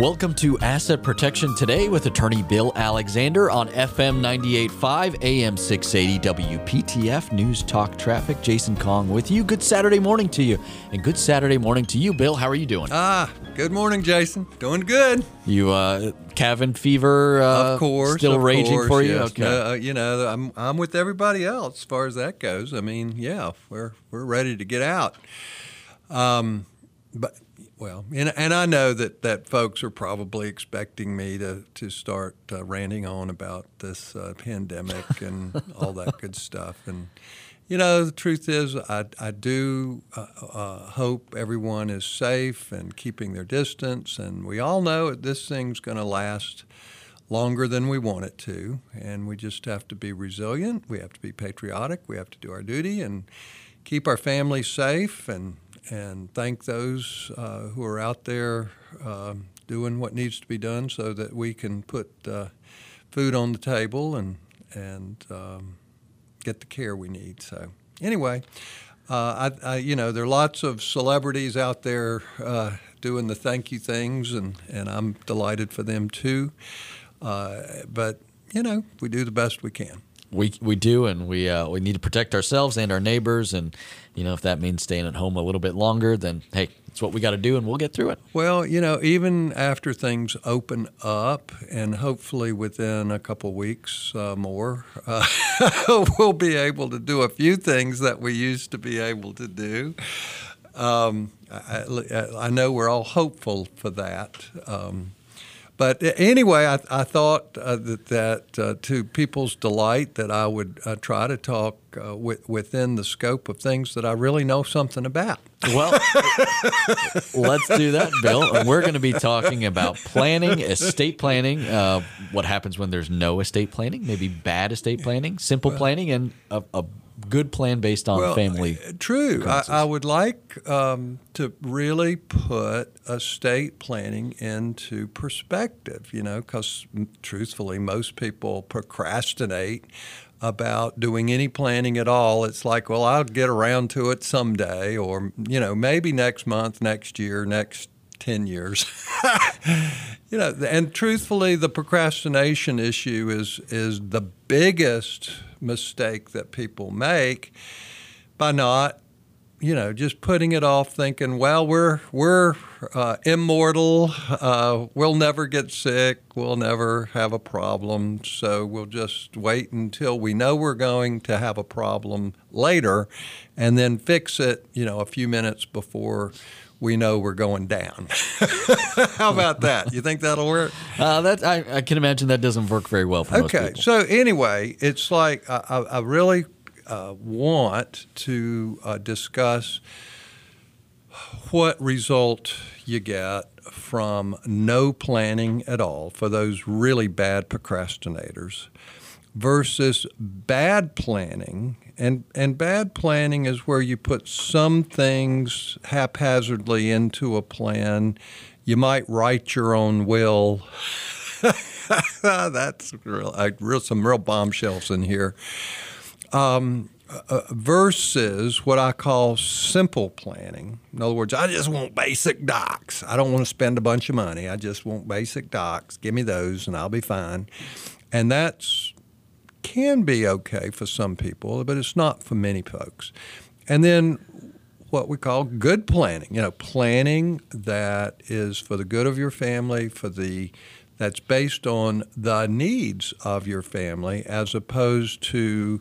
Welcome to Asset Protection Today with attorney Bill Alexander on FM 98.5, AM 680, WPTF News Talk Traffic. Jason Kong with you. Good Saturday morning to you. And good Saturday morning to you, Bill. How are you doing? Ah, good morning, Jason. Doing good. You, uh, cabin fever, uh, of course, still of raging course, for you? yes. Okay. Uh, you know, I'm I'm with everybody else as far as that goes. I mean, yeah, we're we're ready to get out. Um, but well, and, and I know that, that folks are probably expecting me to, to start uh, ranting on about this uh, pandemic and all that good stuff. And, you know, the truth is, I, I do uh, uh, hope everyone is safe and keeping their distance. And we all know that this thing's going to last longer than we want it to. And we just have to be resilient. We have to be patriotic. We have to do our duty and keep our families safe and and thank those uh, who are out there um, doing what needs to be done so that we can put uh, food on the table and and um, get the care we need. So anyway, uh, I, I, you know there are lots of celebrities out there uh, doing the thank you things, and and I'm delighted for them too. Uh, but you know we do the best we can. We, we do, and we uh, we need to protect ourselves and our neighbors, and you know if that means staying at home a little bit longer, then hey, it's what we got to do, and we'll get through it. Well, you know, even after things open up, and hopefully within a couple weeks uh, more, uh, we'll be able to do a few things that we used to be able to do. Um, I, I, know we're all hopeful for that. Um, but anyway, I, I thought uh, that, that uh, to people's delight that I would uh, try to talk uh, with, within the scope of things that I really know something about. Well, let's do that, Bill. And we're going to be talking about planning, estate planning, uh, what happens when there's no estate planning, maybe bad estate planning, simple planning, and a, a good plan based on well, family. True. I, I, would like um, to really put estate planning into perspective, you know, because truthfully, most people procrastinate about doing any planning at all. It's like, well, I'll get around to it someday, or, you know, maybe next month, next year, next 10 years. you know, and truthfully, the procrastination issue is, is the biggest mistake that people make by not you know, just putting it off, thinking, well, we're we're uh, immortal. Uh, we'll never get sick. We'll never have a problem. So we'll just wait until we know we're going to have a problem later, and then fix it. You know, a few minutes before we know we're going down. How about that? You think that'll work? Uh, that I, I, can imagine that doesn't work very well for okay, most people. so anyway, it's like I, I really uh, want to uh, discuss what result you get from no planning at all for those really bad procrastinators versus bad planning and and bad planning is where you put some things haphazardly into a plan you might write your own will that's real, uh, real, some real bombshells in here um, uh, versus what I call simple planning. In other words, I just want basic docs. I don't want to spend a bunch of money. I just want basic docs. Give me those and I'll be fine. And that's can be okay for some people, but it's not for many folks. And then what we call good planning, you know, planning that is for the good of your family, for the that's based on the needs of your family as opposed to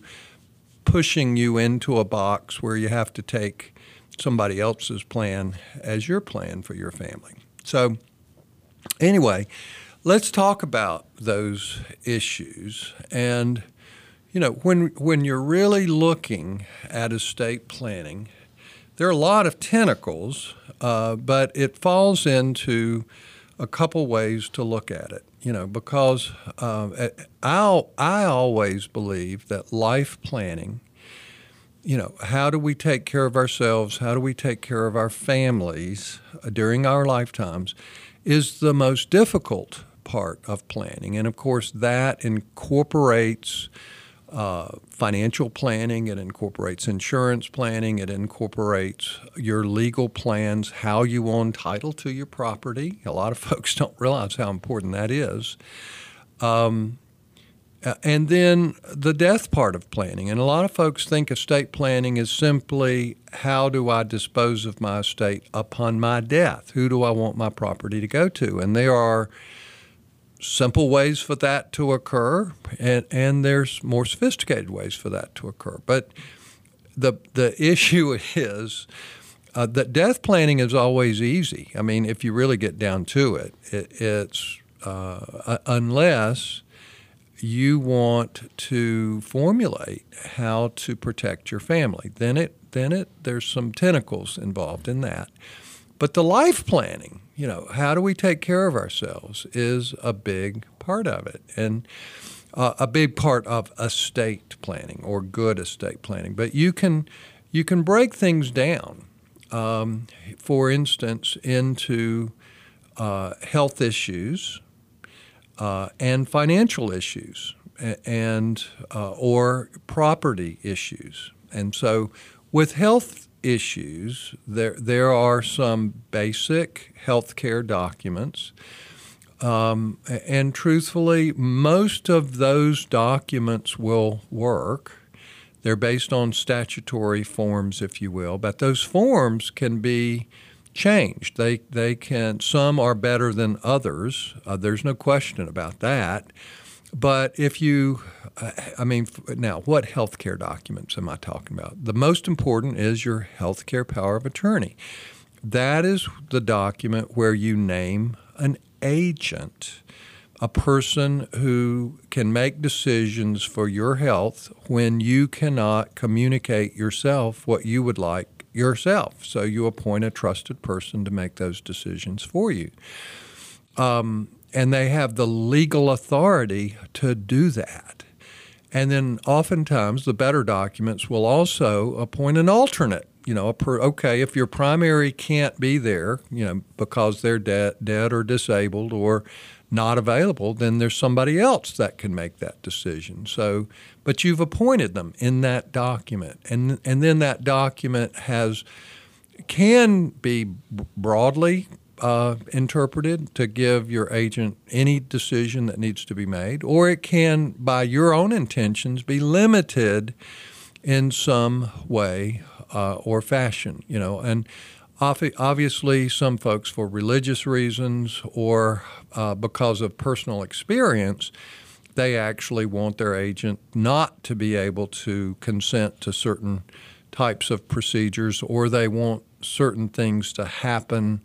pushing you into a box where you have to take somebody else's plan as your plan for your family. So, anyway, let's talk about those issues. And, you know, when, when you're really looking at estate planning, there are a lot of tentacles, uh, but it falls into a couple ways to look at it you know, because uh, I I always believe that life planning, you know, how do we take care of ourselves? How do we take care of our families uh, during our lifetimes, is the most difficult part of planning, and of course that incorporates uh, financial planning, it incorporates insurance planning, it incorporates your legal plans, how you own title to your property. A lot of folks don't realize how important that is. Um, and then the death part of planning. And a lot of folks think estate planning is simply how do I dispose of my estate upon my death? Who do I want my property to go to? And there are simple ways for that to occur, and, and there's more sophisticated ways for that to occur. But the, the issue is uh, that death planning is always easy. I mean, if you really get down to it, it it's uh, unless you want to formulate how to protect your family. Then it then it there's some tentacles involved in that. But the life planning, you know, how do we take care of ourselves is a big part of it. And uh, a big part of estate planning or good estate planning. But you can you can break things down. Um, for instance, into uh, health issues uh, and financial issues and uh, or property issues. And so, with health issues, there there are some basic health care documents. Um, and truthfully, most of those documents will work. They're based on statutory forms, if you will, but those forms can be changed. They they can some are better than others. Uh, there's no question about that. But if you, I mean, now what healthcare documents am I talking about? The most important is your healthcare power of attorney. That is the document where you name an agent, a person who can make decisions for your health when you cannot communicate yourself what you would like yourself. So you appoint a trusted person to make those decisions for you. Um, and they have the legal authority to do that. And then oftentimes the better documents will also appoint an alternate. You know, per, okay, if your primary can't be there, you know, because they're de- dead or disabled or not available, then there's somebody else that can make that decision. So, but you've appointed them in that document, and and then that document has can be broadly uh, interpreted to give your agent any decision that needs to be made, or it can, by your own intentions, be limited in some way uh, or fashion. You know, and obviously, some folks for religious reasons or uh, because of personal experience, they actually want their agent not to be able to consent to certain types of procedures, or they want certain things to happen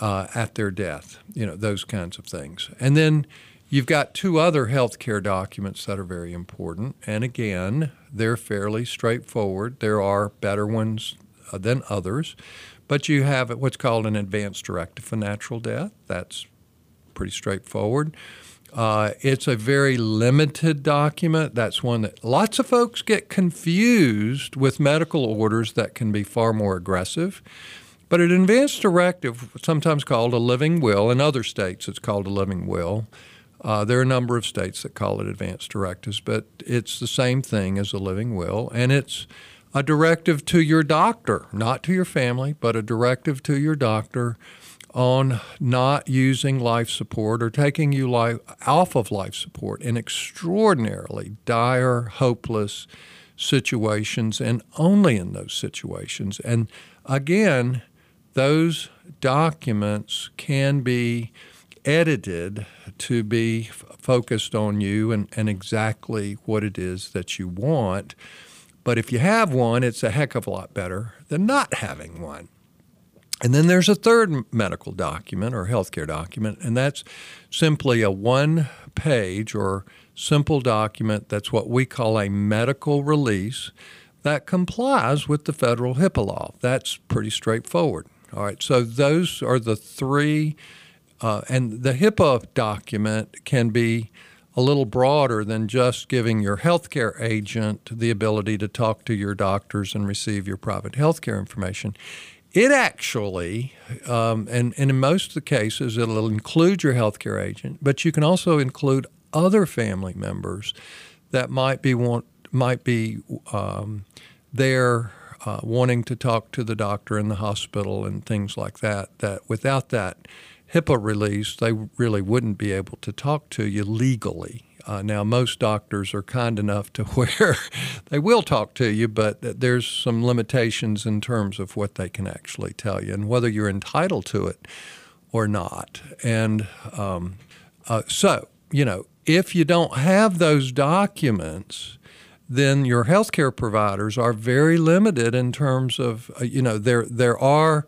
uh, at their death, you know, those kinds of things. And then you've got two other healthcare documents that are very important. And again, they're fairly straightforward. There are better ones uh, than others. But you have what's called an advanced directive for natural death. That's pretty straightforward. Uh, it's a very limited document. That's one that lots of folks get confused with medical orders that can be far more aggressive. But an advance directive, sometimes called a living will, in other states it's called a living will. Uh, there are a number of states that call it advance directives, but it's the same thing as a living will, and it's a directive to your doctor, not to your family, but a directive to your doctor on not using life support or taking you life, off of life support in extraordinarily dire, hopeless situations, and only in those situations. And again, those documents can be edited to be f- focused on you and, and exactly what it is that you want. But if you have one, it's a heck of a lot better than not having one. And then there's a third medical document or healthcare document, and that's simply a one page or simple document that's what we call a medical release that complies with the federal HIPAA law. That's pretty straightforward. All right, so those are the three, uh, and the HIPAA document can be a little broader than just giving your healthcare agent the ability to talk to your doctors and receive your private healthcare information. It actually, um, and, and in most of the cases, it'll include your healthcare agent, but you can also include other family members that might be want might be um, there uh, wanting to talk to the doctor in the hospital and things like that. That without that HIPAA release, they really wouldn't be able to talk to you legally. Uh, now, most doctors are kind enough to where they will talk to you, but there's some limitations in terms of what they can actually tell you and whether you're entitled to it or not. And um, uh, so, you know, if you don't have those documents, then your healthcare providers are very limited in terms of, uh, you know, there there are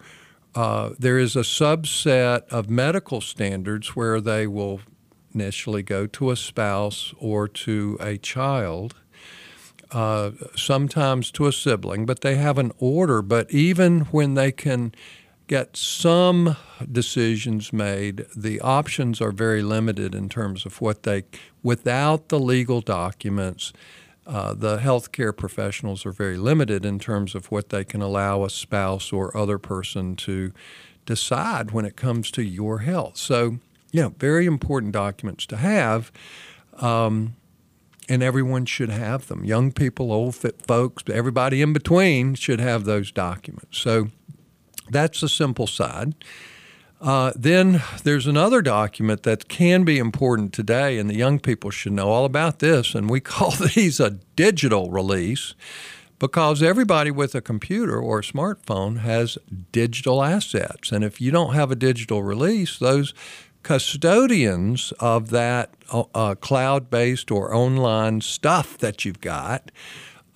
uh, there is a subset of medical standards where they will initially go to a spouse or to a child, uh, sometimes to a sibling, but they have an order. But even when they can get some decisions made, the options are very limited in terms of what they, without the legal documents, uh, the healthcare professionals are very limited in terms of what they can allow a spouse or other person to decide when it comes to your health. So, you know, very important documents to have. Um, and everyone should have them. Young people, old folks, everybody in between should have those documents. So that's the simple side. Uh, then there's another document that can be important today, and the young people should know all about this. And we call these a digital release because everybody with a computer or a smartphone has digital assets. And if you don't have a digital release, those custodians of that uh, uh cloud based or online stuff that you've got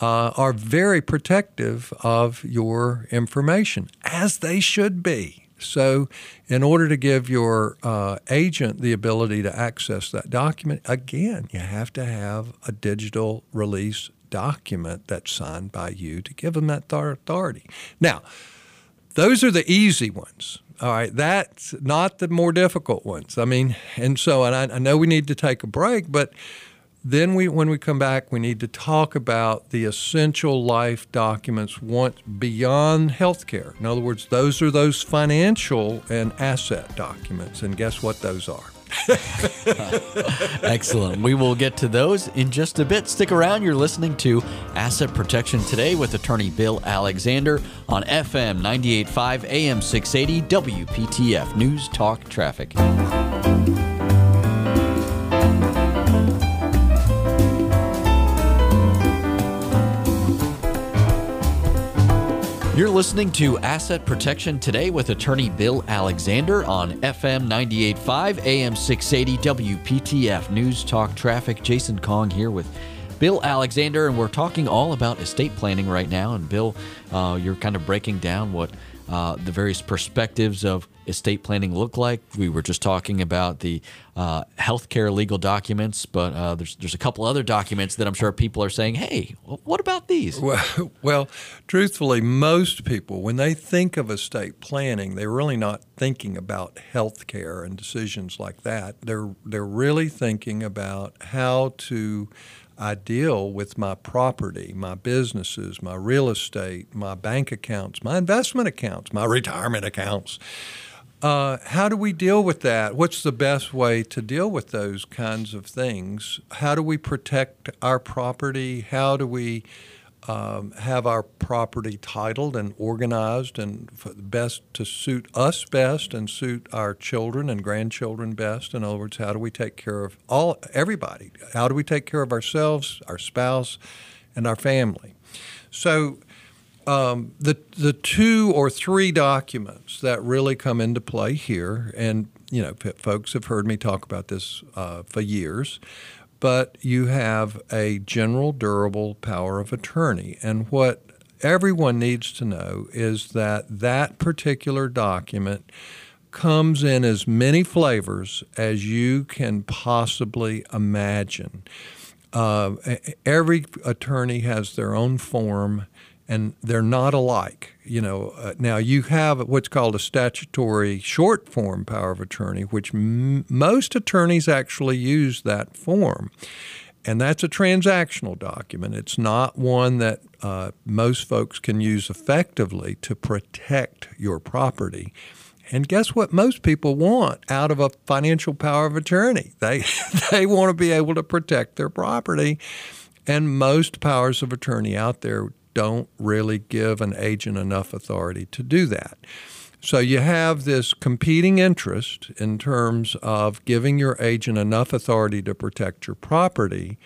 uh, are very protective of your information, as they should be. So, in order to give your uh, agent the ability to access that document, again, you have to have a digital release document that's signed by you to give them that authority. Now, those are the easy ones. All right, that's not the more difficult ones. I mean, and so, and I, I know we need to take a break, but then we, when we come back, we need to talk about the essential life documents once beyond healthcare. In other words, those are those financial and asset documents. And guess what those are? Excellent. We will get to those in just a bit. Stick around. You're listening to Asset Protection Today with attorney Bill Alexander on FM 98.5 AM 680 WPTF News Talk Traffic. You're listening to Asset Protection Today with attorney Bill Alexander on FM 98.5, AM 680, WPTF News Talk Traffic. Jason Kong here with Bill Alexander, and we're talking all about estate planning right now. And Bill, uh, you're kind of breaking down what uh, the various perspectives of estate planning look like. We were just talking about the uh, healthcare legal documents, but uh, there's there's a couple other documents that I'm sure people are saying, "Hey, what about these?" Well, well, truthfully, most people when they think of estate planning, they're really not thinking about healthcare and decisions like that. They're they're really thinking about how to I deal with my property, my businesses, my real estate, my bank accounts, my investment accounts, my retirement accounts. Uh, how do we deal with that? What's the best way to deal with those kinds of things? How do we protect our property? How do we um, have our property titled and organized and best to suit us best and suit our children and grandchildren best. In other words, how do we take care of all everybody? How do we take care of ourselves, our spouse, and our family? So. Um, the the two or three documents that really come into play here, and you know, folks have heard me talk about this uh, for years but you have a general durable power of attorney. And what everyone needs to know is that that particular document comes in as many flavors as you can possibly imagine. Uh, every attorney has their own form and they're not alike. You know, uh, now you have what's called a statutory short form power of attorney, which m- most attorneys actually use that form. And that's a transactional document. It's not one that uh, most folks can use effectively to protect your property. And guess what most people want out of a financial power of attorney? They, they want to be able to protect their property And most powers of attorney out there don't really give an agent enough authority to do that. So you have this competing interest in terms of giving your agent enough authority to protect your property.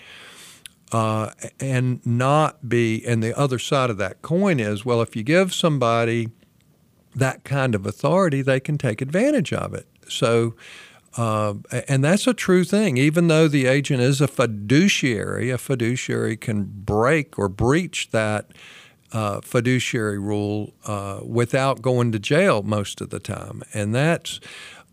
Uh, and not be, and the other side of that coin is well, if you give somebody that kind of authority, they can take advantage of it. So, uh, and that's a true thing. Even though the agent is a fiduciary, a fiduciary can break or breach that uh, fiduciary rule uh, without going to jail most of the time. And that's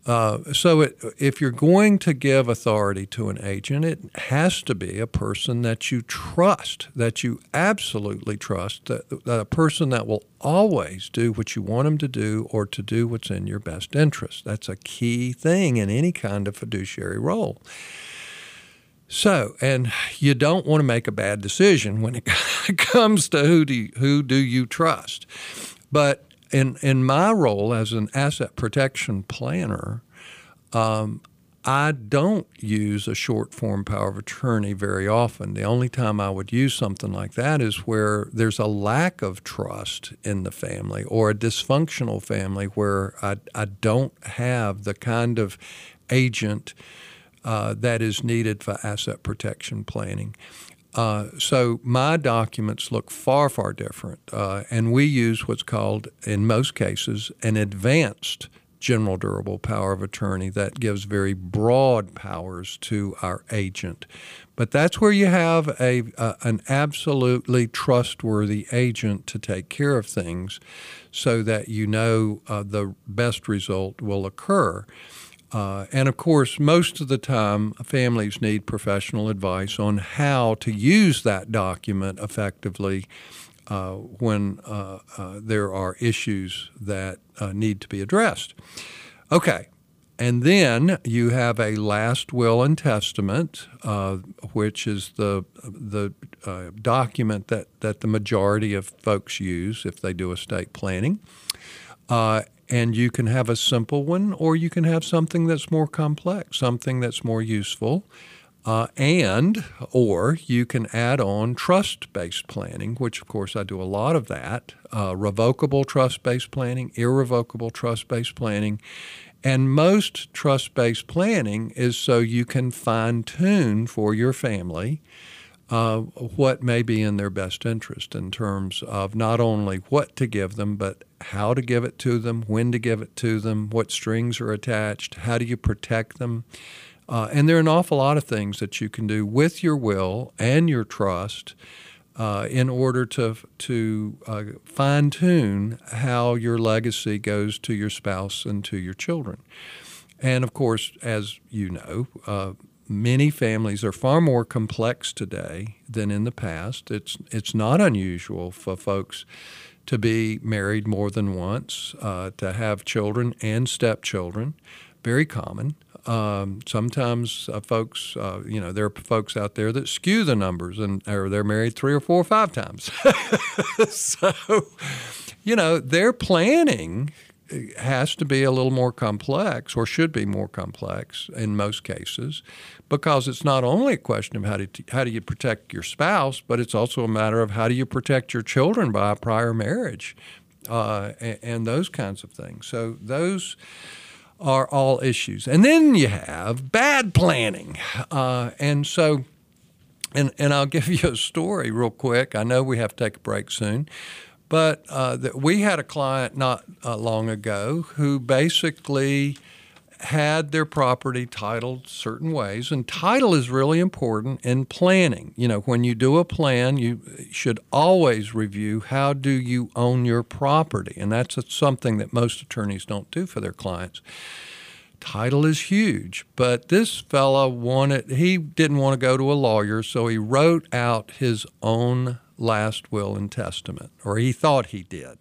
uh, so it, if you're going to give authority to an agent, it has to be a person that you trust, that you absolutely trust, that, that a person that will always do what you want them to do or to do what's in your best interest. That's a key thing in any kind of fiduciary role. So, and you don't want to make a bad decision when it comes to who do you, who do you trust. But in in my role as an asset protection planner, um, I don't use a short form power of attorney very often. The only time I would use something like that is where there's a lack of trust in the family or a dysfunctional family where I, I don't have the kind of agent uh, that is needed for asset protection planning. Uh, so my documents look far, far different, uh, and we use what's called, in most cases, an advanced general durable power of attorney that gives very broad powers to our agent. But that's where you have a, a an absolutely trustworthy agent to take care of things, so that you know uh, the best result will occur. Uh, and of course, most of the time, families need professional advice on how to use that document effectively uh, when uh, uh there are issues that uh, need to be addressed. Okay, and then you have a last will and testament, uh, which is the the document that, that the majority of folks use if they do estate planning. And you can have a simple one, or you can have something that's more complex, something that's more useful. Uh, and or you can add on trust-based planning, which of course I do a lot of that. Uh, revocable trust-based planning, irrevocable trust-based planning, and most trust-based planning is so you can fine-tune for your family uh, what may be in their best interest in terms of not only what to give them, but how to give it to them, when to give it to them, what strings are attached, how do you protect them. Uh, and there are an awful lot of things that you can do with your will and your trust uh, in order to, to uh, fine tune how your legacy goes to your spouse and to your children. And of course, as you know, uh, many families are far more complex today than in the past. It's it's not unusual for folks to be married more than once, uh, to have children and stepchildren, very common. Um, sometimes uh, folks, uh, you know, there are folks out there that skew the numbers and or they're married three or four or five times. so, you know, they're planning has to be a little more complex or should be more complex in most cases because it's not only a question of how do, you, how do you protect your spouse, but it's also a matter of how do you protect your children by a prior marriage uh, and, and, those kinds of things. So those are all issues. And then you have bad planning. Uh, and so, and, and I'll give you a story real quick. I know we have to take a break soon. But uh, we had a client not uh, long ago who basically had their property titled certain ways, and title is really important in planning. You know, when you do a plan, you should always review how do you own your property, and that's something that most attorneys don't do for their clients. Title is huge, but this fella wanted, he didn't want to go to a lawyer, so he wrote out his own last will and testament, or he thought he did.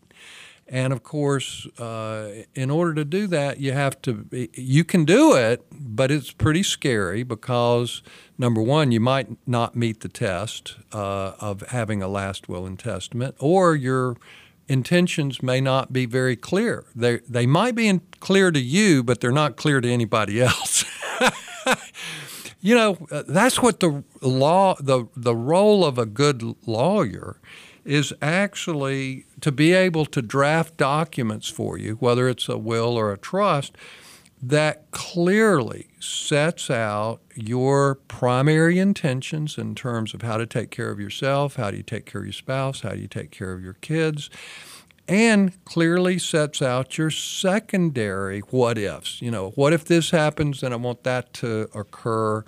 And of course, uh, in order to do that, you have to, you can do it, but it's pretty scary because, number one, you might not meet the test uh, of having a last will and testament, or your intentions may not be very clear. They, they might be clear to you, but they're not clear to anybody else. You know, uh, that's what the law, the the role of a good lawyer is actually to be able to draft documents for you, whether it's a will or a trust, that clearly sets out your primary intentions in terms of how to take care of yourself, how do you take care of your spouse, how do you take care of your kids, and clearly sets out your secondary what ifs. You know, what if this happens, and I want that to occur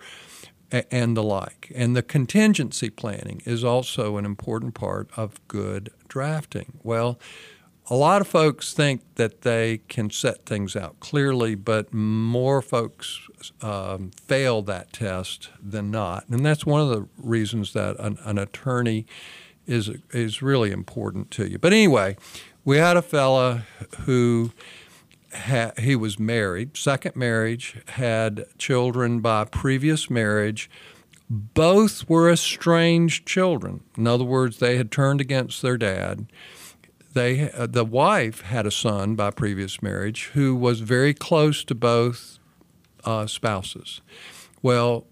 and the like. And the contingency planning is also an important part of good drafting. Well, a lot of folks think that they can set things out clearly, but more folks um, fail that test than not. And that's one of the reasons that an, an attorney is, is really important to you. But anyway, we had a fella who he was married, second marriage, had children by previous marriage. Both were estranged children. In other words, they had turned against their dad. They, uh, the wife had a son by previous marriage who was very close to both uh, spouses. Well,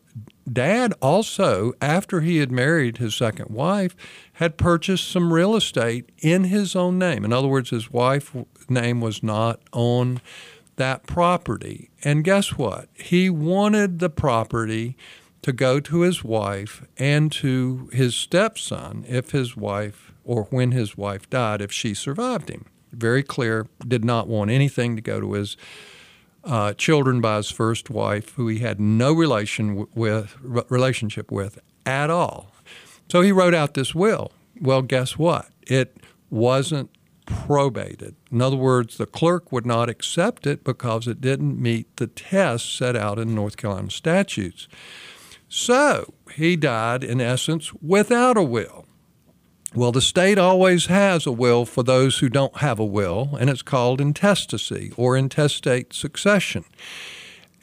dad also, after he had married his second wife, had purchased some real estate in his own name. In other words, his wife's name was not on that property. And guess what? He wanted the property to go to his wife and to his stepson if his wife or when his wife died, if she survived him. Very clear, did not want anything to go to his uh, children by his first wife, who he had no relation with relationship with at all. So he wrote out this will. Well, guess what? It wasn't probated. In other words, the clerk would not accept it because it didn't meet the tests set out in North Carolina statutes. So he died, in essence, without a will. Well, the state always has a will for those who don't have a will, and it's called intestacy or intestate succession.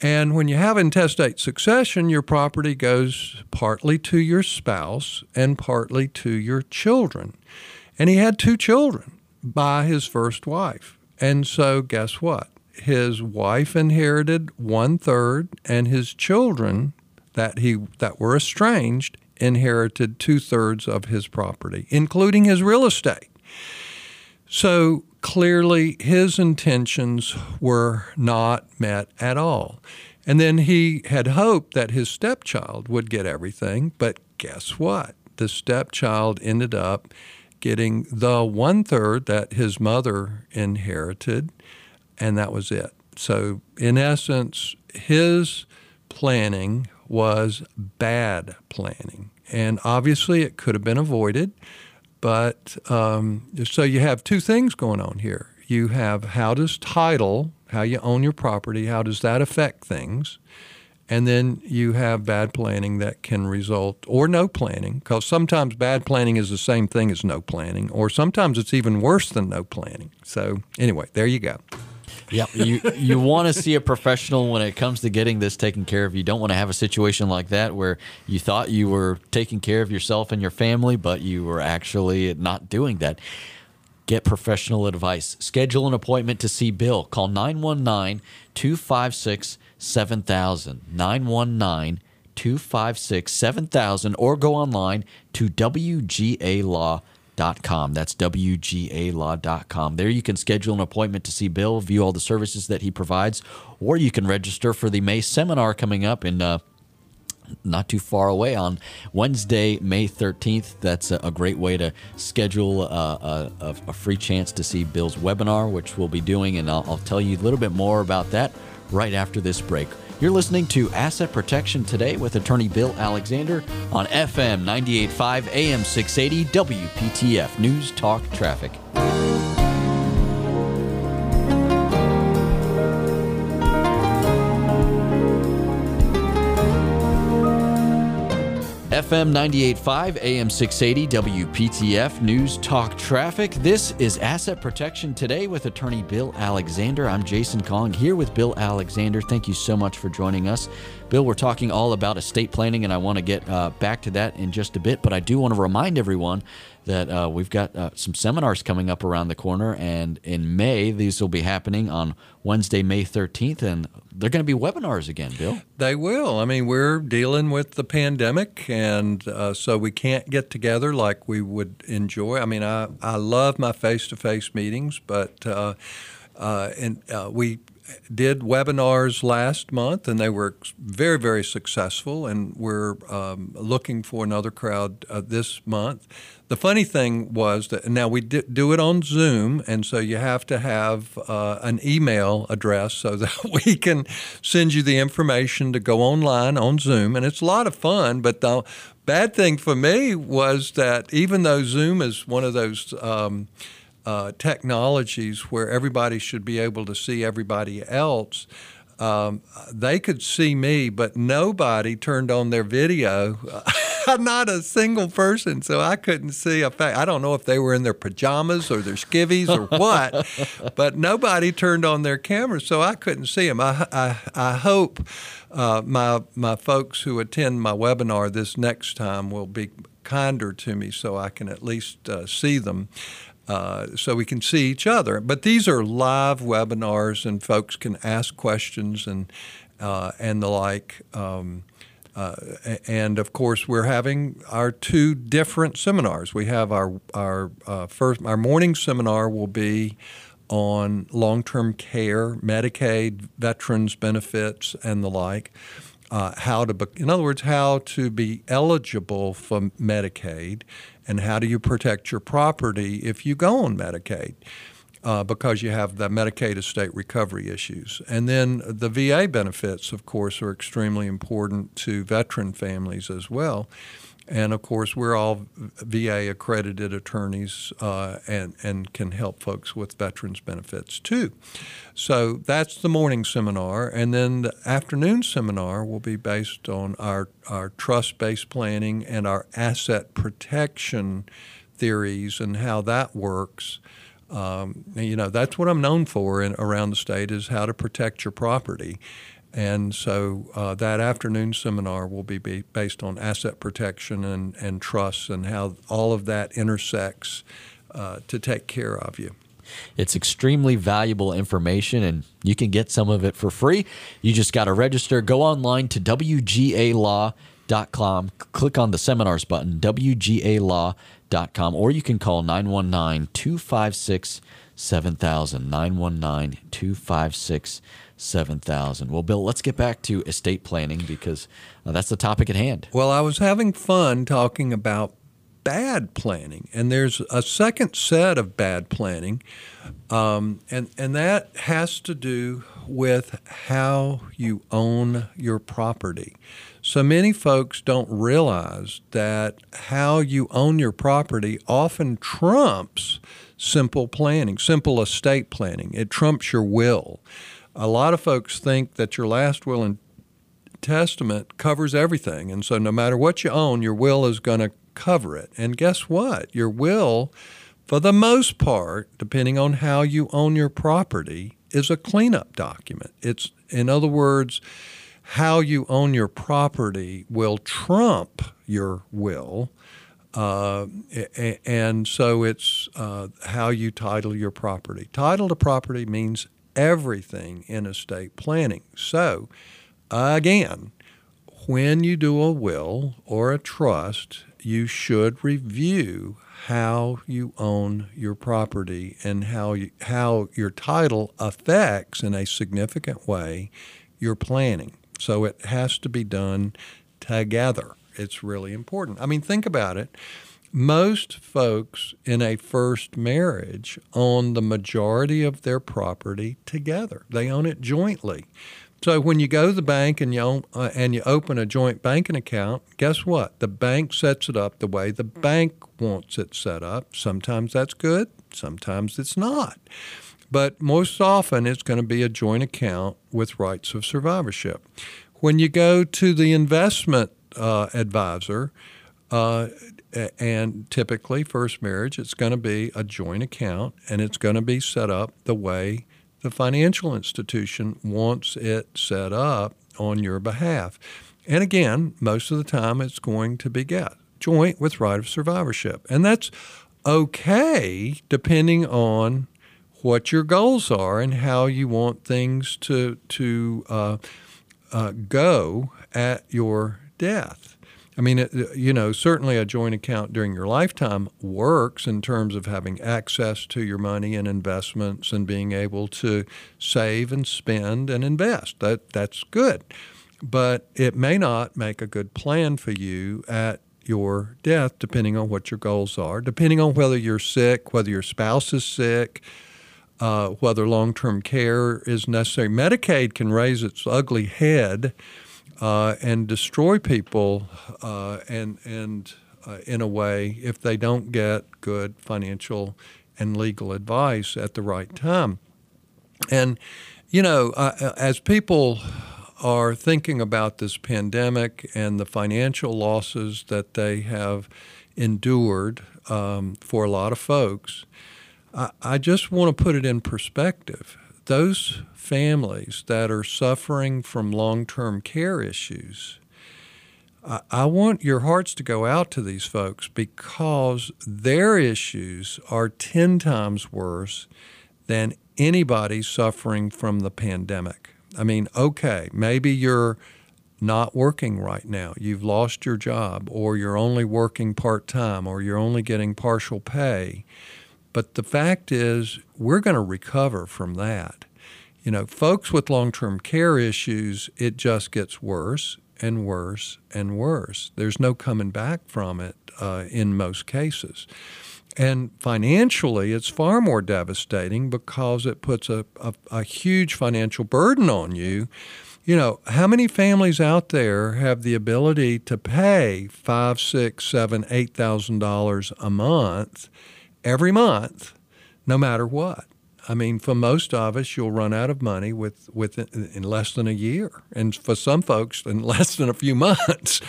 And when you have intestate succession, your property goes partly to your spouse and partly to your children. And he had two children by his first wife. And so, guess what? His wife inherited one third, and his children that he that were estranged inherited two thirds of his property, including his real estate. So clearly, his intentions were not met at all. And then he had hoped that his stepchild would get everything, but guess what? The stepchild ended up getting the one third that his mother inherited, and that was it. So, in essence, his planning was bad planning. And obviously, it could have been avoided. But um, so you have two things going on here. You have how does title, how you own your property, how does that affect things? And then you have bad planning that can result, or no planning, because sometimes bad planning is the same thing as no planning, or sometimes it's even worse than no planning. So, anyway, there you go. Yeah, you you want to see a professional when it comes to getting this taken care of. You don't want to have a situation like that where you thought you were taking care of yourself and your family, but you were actually not doing that. Get professional advice. Schedule an appointment to see Bill. Call 919 256 7000. 919 256 7000 or go online to WGA com. That's WGAlaw.com. There you can schedule an appointment to see Bill, view all the services that he provides, or you can register for the May seminar coming up in. Uh, not too far away on Wednesday, May 13th. That's a, great way to schedule a, a, a, free chance to see Bill's webinar, which we'll be doing, and I'll, I'll tell you a little bit more about that right after this break. You're listening to Asset Protection Today with attorney Bill Alexander on FM 98.5 AM 680 WPTF News Talk Traffic. FM 98.5, AM 680, WPTF News Talk Traffic. This is Asset Protection Today with attorney Bill Alexander. I'm Jason Kong here with Bill Alexander. Thank you so much for joining us. Bill, we're talking all about estate planning, and I want to get uh, back to that in just a bit. But I do want to remind everyone that uh, we've got uh, some seminars coming up around the corner, and in May, these will be happening on Wednesday, May 13th, and they're going to be webinars again, Bill. They will. I mean, we're dealing with the pandemic, and uh, so we can't get together like we would enjoy. I mean, I, I love my face to face meetings, but uh, uh, and uh, we did webinars last month, and they were very, very successful. And we're um, looking for another crowd uh, this month. The funny thing was that now we do it on Zoom, and so you have to have uh, an email address so that we can send you the information to go online on Zoom, and it's a lot of fun. But the bad thing for me was that even though Zoom is one of those um, uh, technologies where everybody should be able to see everybody else. Um, they could see me, but nobody turned on their video. Not a single person, so I couldn't see. A fact, I don't know if they were in their pajamas or their skivvies or what, but nobody turned on their cameras, so I couldn't see them. I, I, I hope uh, my my folks who attend my webinar this next time will be kinder to me, so I can at least uh, see them. Uh, so we can see each other. But these are live webinars, and folks can ask questions and uh, and the like. Um, uh, and of course, we're having our two different seminars. We have our our uh, first our morning seminar will be on long-term care, Medicaid, veterans benefits, and the like. Uh, how to, be, in other words, how to be eligible for Medicaid and how do you protect your property if you go on Medicaid? Uh, because you have the Medicaid estate recovery issues. And then the VA benefits, of course, are extremely important to veteran families as well. And of course, we're all VA accredited attorneys uh, and, and can help folks with veterans benefits too. So that's the morning seminar. And then the afternoon seminar will be based on our, our trust based planning and our asset protection theories and how that works. Um, you know, that's what I'm known for in, around the state is how to protect your property. And so uh, that afternoon seminar will be based on asset protection and, and trust and how all of that intersects uh, to take care of you. It's extremely valuable information, and you can get some of it for free. You just got to register. Go online to WGALaw.com, click on the seminars button, WGALaw.com, or you can call 919 256 7000. 919 256 7,000. Well, Bill, let's get back to estate planning because uh, that's the topic at hand. Well, I was having fun talking about bad planning, and there's a second set of bad planning, um, and, and that has to do with how you own your property. So many folks don't realize that how you own your property often trumps simple planning, simple estate planning. It trumps your will a lot of folks think that your last will and testament covers everything. And so no matter what you own, your will is going to cover it. And guess what? Your will, for the most part, depending on how you own your property, is a cleanup document. It's, in other words, how you own your property will trump your will. Uh, and so it's uh, how you title your property. Title to property means everything in estate planning. So, again, when you do a will or a trust, you should review how you own your property and how you, how your title affects in a significant way your planning. So it has to be done together. It's really important. I mean, think about it most folks in a first marriage own the majority of their property together. They own it jointly. So when you go to the bank and you own, uh, and you open a joint banking account, guess what? The bank sets it up the way the bank wants it set up. Sometimes that's good, sometimes it's not. But most often it's going to be a joint account with rights of survivorship. When you go to the investment uh, advisor, uh, and typically, first marriage, it's going to be a joint account and it's going to be set up the way the financial institution wants it set up on your behalf. And again, most of the time it's going to be get joint with right of survivorship. And that's okay depending on what your goals are and how you want things to, to uh, uh, go at your death. I mean, it, you know, certainly a joint account during your lifetime works in terms of having access to your money and investments and being able to save and spend and invest. That that's good. But it may not make a good plan for you at your death, depending on what your goals are, depending on whether you're sick, whether your spouse is sick, uh, whether long term care is necessary. Medicaid can raise its ugly head uh, and destroy people uh, and, and uh, in a way if they don't get good financial and legal advice at the right time. And, you know, uh, as people are thinking about this pandemic and the financial losses that they have endured um, for a lot of folks, I, I just want to put it in perspective. Those families that are suffering from long term care issues, I, I want your hearts to go out to these folks because their issues are 10 times worse than anybody suffering from the pandemic. I mean, okay, maybe you're not working right now. You've lost your job, or you're only working part time, or you're only getting partial pay. But the fact is, we're going to recover from that. You know, folks with long term care issues, it just gets worse and worse and worse. There's no coming back from it uh, in most cases. And financially, it's far more devastating because it puts a, a, a, huge financial burden on you. You know, how many families out there have the ability to pay five, six, seven, eight thousand dollars a month every month, no matter what? I mean, for most of us, you'll run out of money with, with in less than a year, and for some folks, in less than a few months.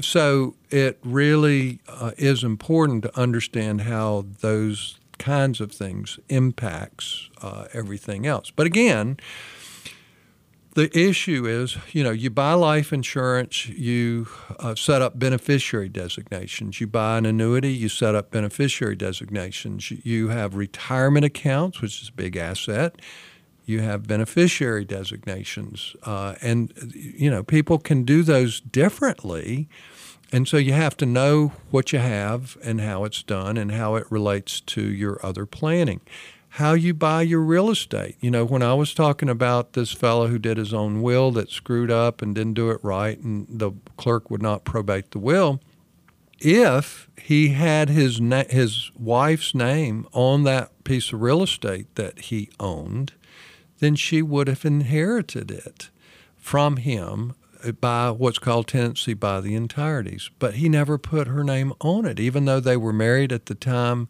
So it really uh, is important to understand how those kinds of things impacts uh, everything else. But again, the issue is, you know, you buy life insurance, you uh, set up beneficiary designations. You buy an annuity, you set up beneficiary designations. You have retirement accounts, which is a big asset you have beneficiary designations, uh, and you know people can do those differently, and so you have to know what you have and how it's done and how it relates to your other planning. How you buy your real estate. You know, when I was talking about this fellow who did his own will that screwed up and didn't do it right, and the clerk would not probate the will, if he had his na- his wife's name on that piece of real estate that he owned, then she would have inherited it from him by what's called tenancy by the entireties. But he never put her name on it, even though they were married at the time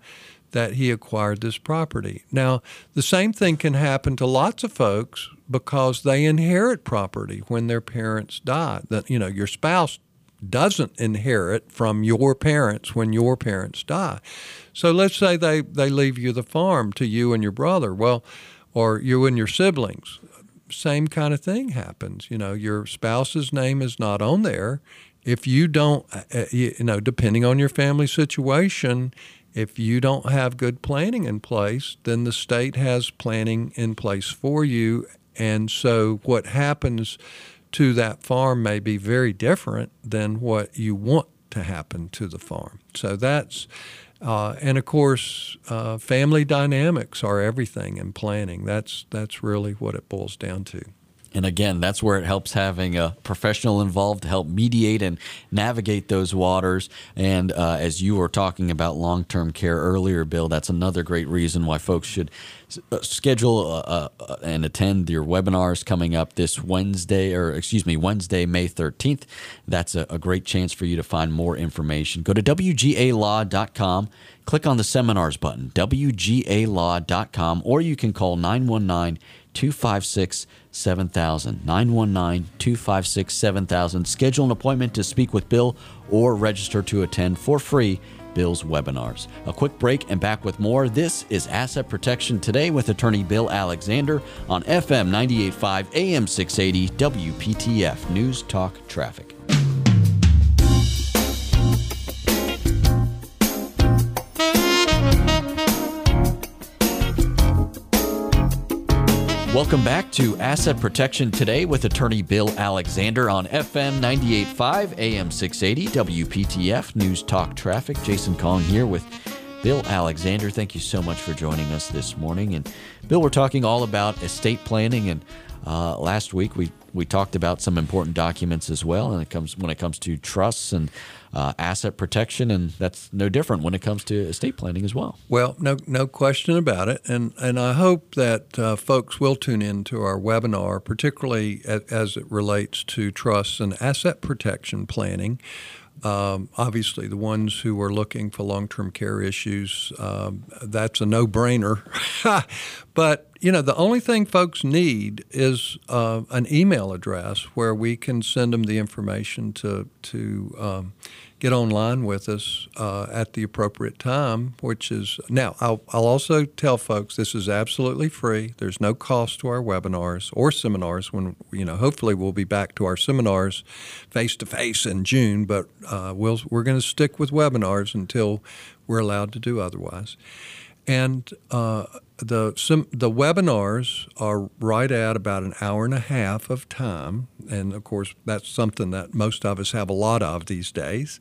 that he acquired this property. Now, the same thing can happen to lots of folks because they inherit property when their parents die. That you know, your spouse doesn't inherit from your parents when your parents die. So let's say they, they leave you the farm to you and your brother. Well, or you and your siblings. Same kind of thing happens. You know, your spouse's name is not on there. If you don't, uh, uh, you know, depending on your family situation, if you don't have good planning in place, then the state has planning in place for you. And so what happens to that farm may be very different than what you want to happen to the farm. So that's uh, and of course, uh, family dynamics are everything in planning. That's that's really what it boils down to. And again, that's where it helps having a professional involved to help mediate and navigate those waters. And uh, as you were talking about long term care earlier, Bill, that's another great reason why folks should uh, schedule uh, uh, and attend your webinars coming up this Wednesday, or excuse me, Wednesday, May 13th. That's a, a great chance for you to find more information. Go to WGALaw.com click on the seminars button, WGAlaw.com, or you can call 919 256 7000. 919 256 7000. Schedule an appointment to speak with Bill or register to attend for free Bill's webinars. A quick break and back with more. This is Asset Protection Today with attorney Bill Alexander on FM 985 AM 680 WPTF News Talk Traffic. Welcome back to Asset Protection Today with attorney Bill Alexander on FM 98.5 AM 680 WPTF News Talk Traffic. Jason Kong here with Bill Alexander. Thank you so much for joining us this morning. And Bill, we're talking all about estate planning and uh, last week we, we talked about some important documents as well, and it comes when it comes to trusts and uh, asset protection, and that's no different when it comes to estate planning as well. Well, no no question about it, and and I hope that uh, folks will tune in to our webinar, particularly as, as it relates to trusts and asset protection planning. Um, obviously, the ones who are looking for long term care issues, um, that's a no brainer. but, you know, the only thing folks need is uh, an email address where we can send them the information to, to um, get online with us uh, at the appropriate time, which is now, I'll, I'll, also tell folks this is absolutely free. There's no cost to our webinars or seminars when, you know, hopefully we'll be back to our seminars face to face in June, but uh, we'll, we're going to stick with webinars until we're allowed to do otherwise. And uh, the some, the webinars are right at about an hour and a half of time, and of course that's something that most of us have a lot of these days.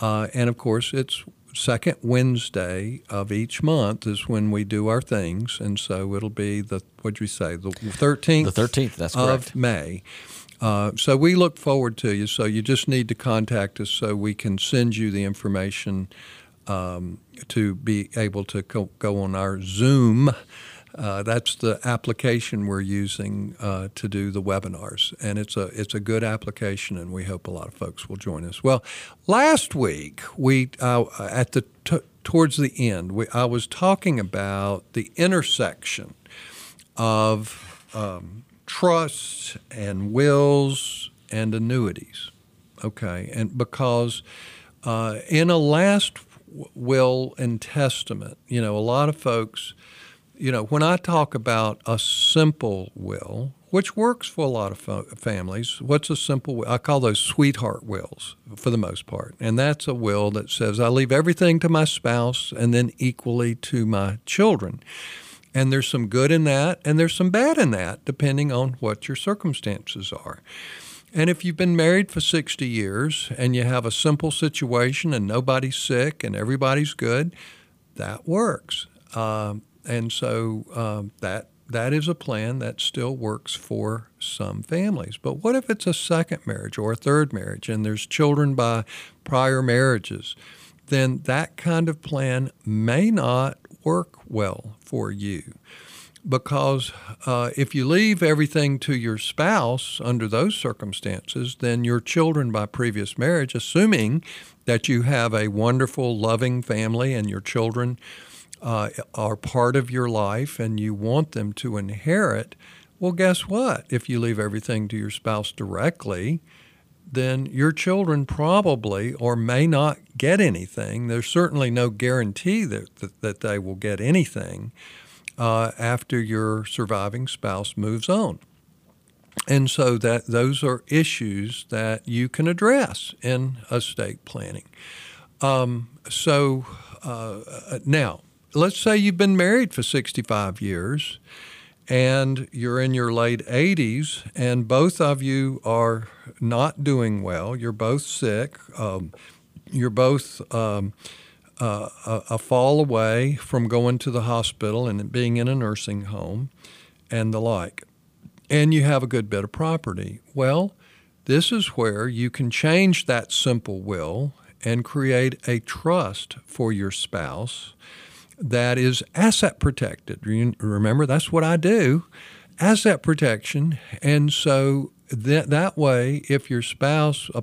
Uh, and of course, it's second Wednesday of each month is when we do our things, and so it'll be the what'd you say the thirteenth the thirteenth that's correct. of May. Uh, so we look forward to you. So you just need to contact us so we can send you the information um, to be able to go, go on our Zoom. Uh, that's the application we're using uh, to do the webinars, and it's a it's a good application, and we hope a lot of folks will join us. Well, last week we uh, at the t- towards the end, we, I was talking about the intersection of um, trusts and wills and annuities. Okay, and because uh, in a last will and testament. You know, a lot of folks, you know, when I talk about a simple will, which works for a lot of families, what's a simple will? I call those sweetheart wills for the most part. And that's a will that says I leave everything to my spouse and then equally to my children. And there's some good in that and there's some bad in that, depending on what your circumstances are. And if you've been married for 60 years and you have a simple situation and nobody's sick and everybody's good, that works. Um, and so um, that that is a plan that still works for some families. But what if it's a second marriage or a third marriage and there's children by prior marriages? Then that kind of plan may not work well for you because uh, if you leave everything to your spouse under those circumstances, then your children by previous marriage, assuming that you have a wonderful, loving family and your children uh, are part of your life and you want them to inherit, well, guess what? If you leave everything to your spouse directly, then your children probably or may not get anything. There's certainly no guarantee that, that, that they will get anything uh, after your surviving spouse moves on. And so that those are issues that you can address in estate planning. Um, so uh, now, let's say you've been married for 65 years and you're in your late 80s and both of you are not doing well. You're both sick. Um, you're both um, a, a, fall away from going to the hospital and being in a nursing home and the like, and you have a good bit of property. Well, this is where you can change that simple will and create a trust for your spouse that is asset protected. Remember, that's what I do asset protection. And so that, that way, if your spouse, uh,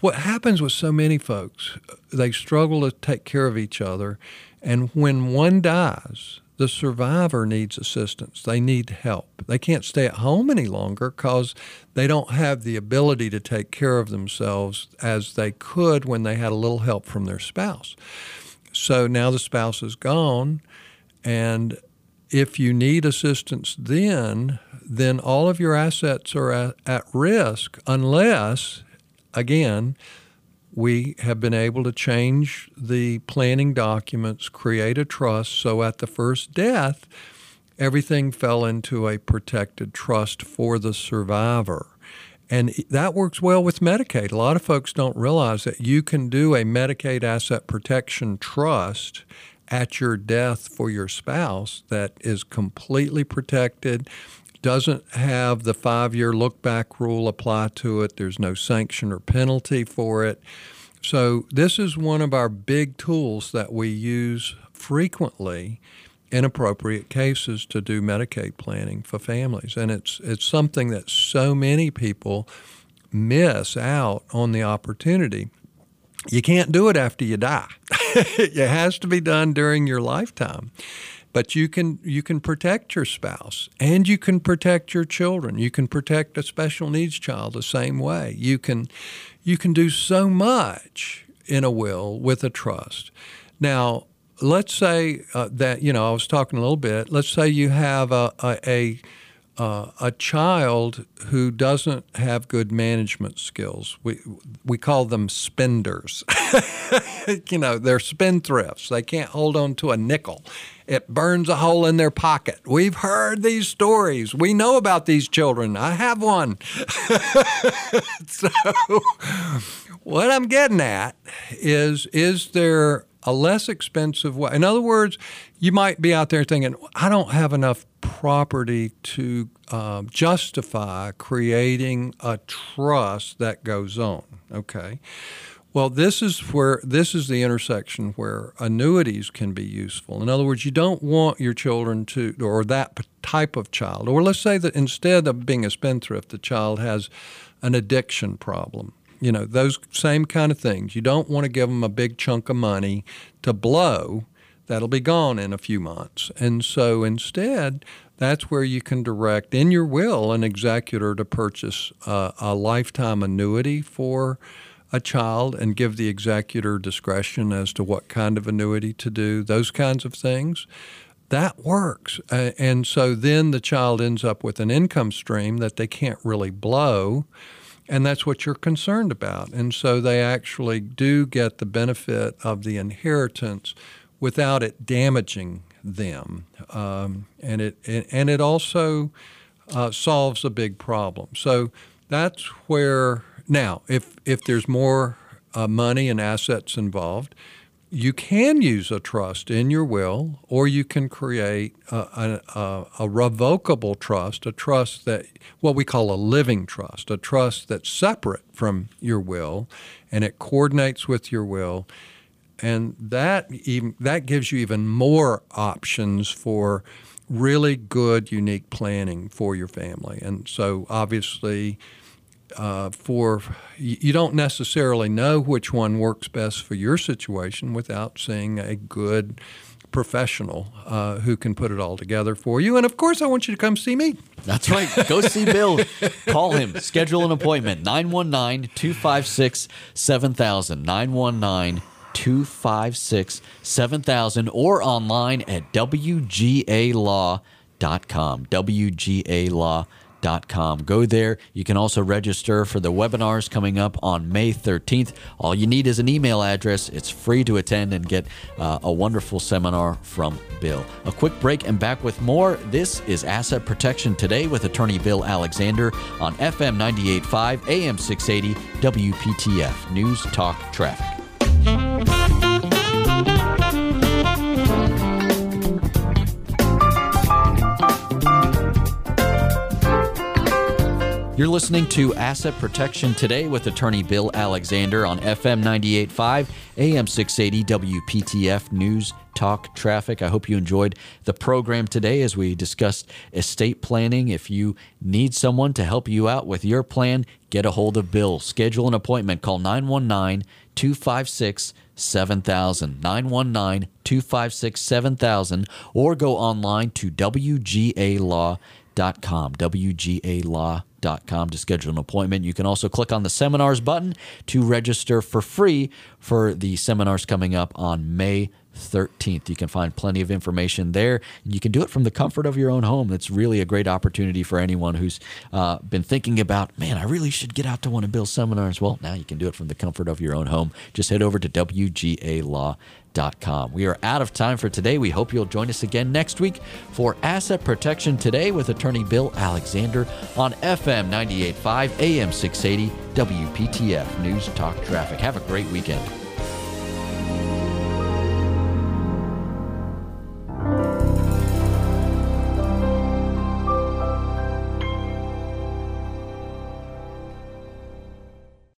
what happens with so many folks, they struggle to take care of each other. And when one dies, the survivor needs assistance. They need help. They can't stay at home any longer because they don't have the ability to take care of themselves as they could when they had a little help from their spouse. So now the spouse is gone, and if you need assistance then, then all of your assets are at, at risk unless, again, we have been able to change the planning documents, create a trust, so at the first death, everything fell into a protected trust for the survivor. And that works well with Medicaid. A lot of folks don't realize that you can do a Medicaid asset protection trust at your death for your spouse that is completely protected, doesn't have the five year look back rule apply to it, there's no sanction or penalty for it. So, this is one of our big tools that we use frequently in appropriate cases to do Medicaid planning for families. And it's, it's something that so many people miss out on the opportunity you can't do it after you die. it has to be done during your lifetime. But you can you can protect your spouse and you can protect your children. You can protect a special needs child the same way. You can you can do so much in a will with a trust. Now, let's say uh, that you know I was talking a little bit. Let's say you have a, a, a uh, a child who doesn't have good management skills. We we call them spenders. you know, they're spendthrifts. They can't hold on to a nickel. It burns a hole in their pocket. We've heard these stories. We know about these children. I have one. so, what I'm getting at is is there a less expensive way? In other words, you might be out there thinking, I don't have enough property to um, justify creating a trust that goes on. Okay. Well, this is where this is the intersection where annuities can be useful. In other words, you don't want your children to, or that type of child, or let's say that instead of being a spendthrift, the child has an addiction problem. You know, those same kind of things. You don't want to give them a big chunk of money to blow that'll be gone in a few months. And so instead, that's where you can direct in your will an executor to purchase a, a lifetime annuity for a child and give the executor discretion as to what kind of annuity to do, those kinds of things. That works. Uh, and so then the child ends up with an income stream that they can't really blow. And that's what you're concerned about. And so they actually do get the benefit of the inheritance without it damaging them. Um, and it and it also uh, solves a big problem. So that's where now, if if there's more uh, money and assets involved, you can use a trust in your will, or you can create a, a, a, revocable trust, a trust that what we call a living trust, a trust that's separate from your will, and it coordinates with your will and that even that gives you even more options for really good, unique planning for your family. And so, obviously, uh, for you don't necessarily know which one works best for your situation without seeing a good professional uh, who can put it all together for you. And of course, I want you to come see me. That's right. Go see Bill. Call him. Schedule an appointment. 919 256 7000. 919 256 7000 or online at WGAlaw.com. WGAlaw.com. Go there. You can also register for the webinars coming up on May 13th. All you need is an email address. It's free to attend and get uh, a wonderful seminar from Bill. A quick break and back with more. This is Asset Protection Today with attorney Bill Alexander on FM 98.5, AM 680, WPTF News Talk Traffic. You're listening to Asset Protection Today with attorney Bill Alexander on FM 98.5, AM 680, WPTF News Talk Traffic. I hope you enjoyed the program today as we discussed estate planning. If you need someone to help you out with your plan, get a hold of Bill. Schedule an appointment. Call 919 256 7000. 919 256 7000 or go online to WGAlaw.com. WGAlaw.com to schedule an appointment. You can also click on the seminars button to register for free for the seminars coming up on May 13th. You can find plenty of information there. And You can do it from the comfort of your own home. It's really a great opportunity for anyone who's uh, been thinking about, man, I really should get out to one of Bill's seminars. Well, now you can do it from the comfort of your own home. Just head over to We are out of time for today. We hope you'll join us again next week for Asset Protection Today with attorney Bill Alexander on FM 98.5 AM 680 WPTF News Talk Traffic. Have a great weekend.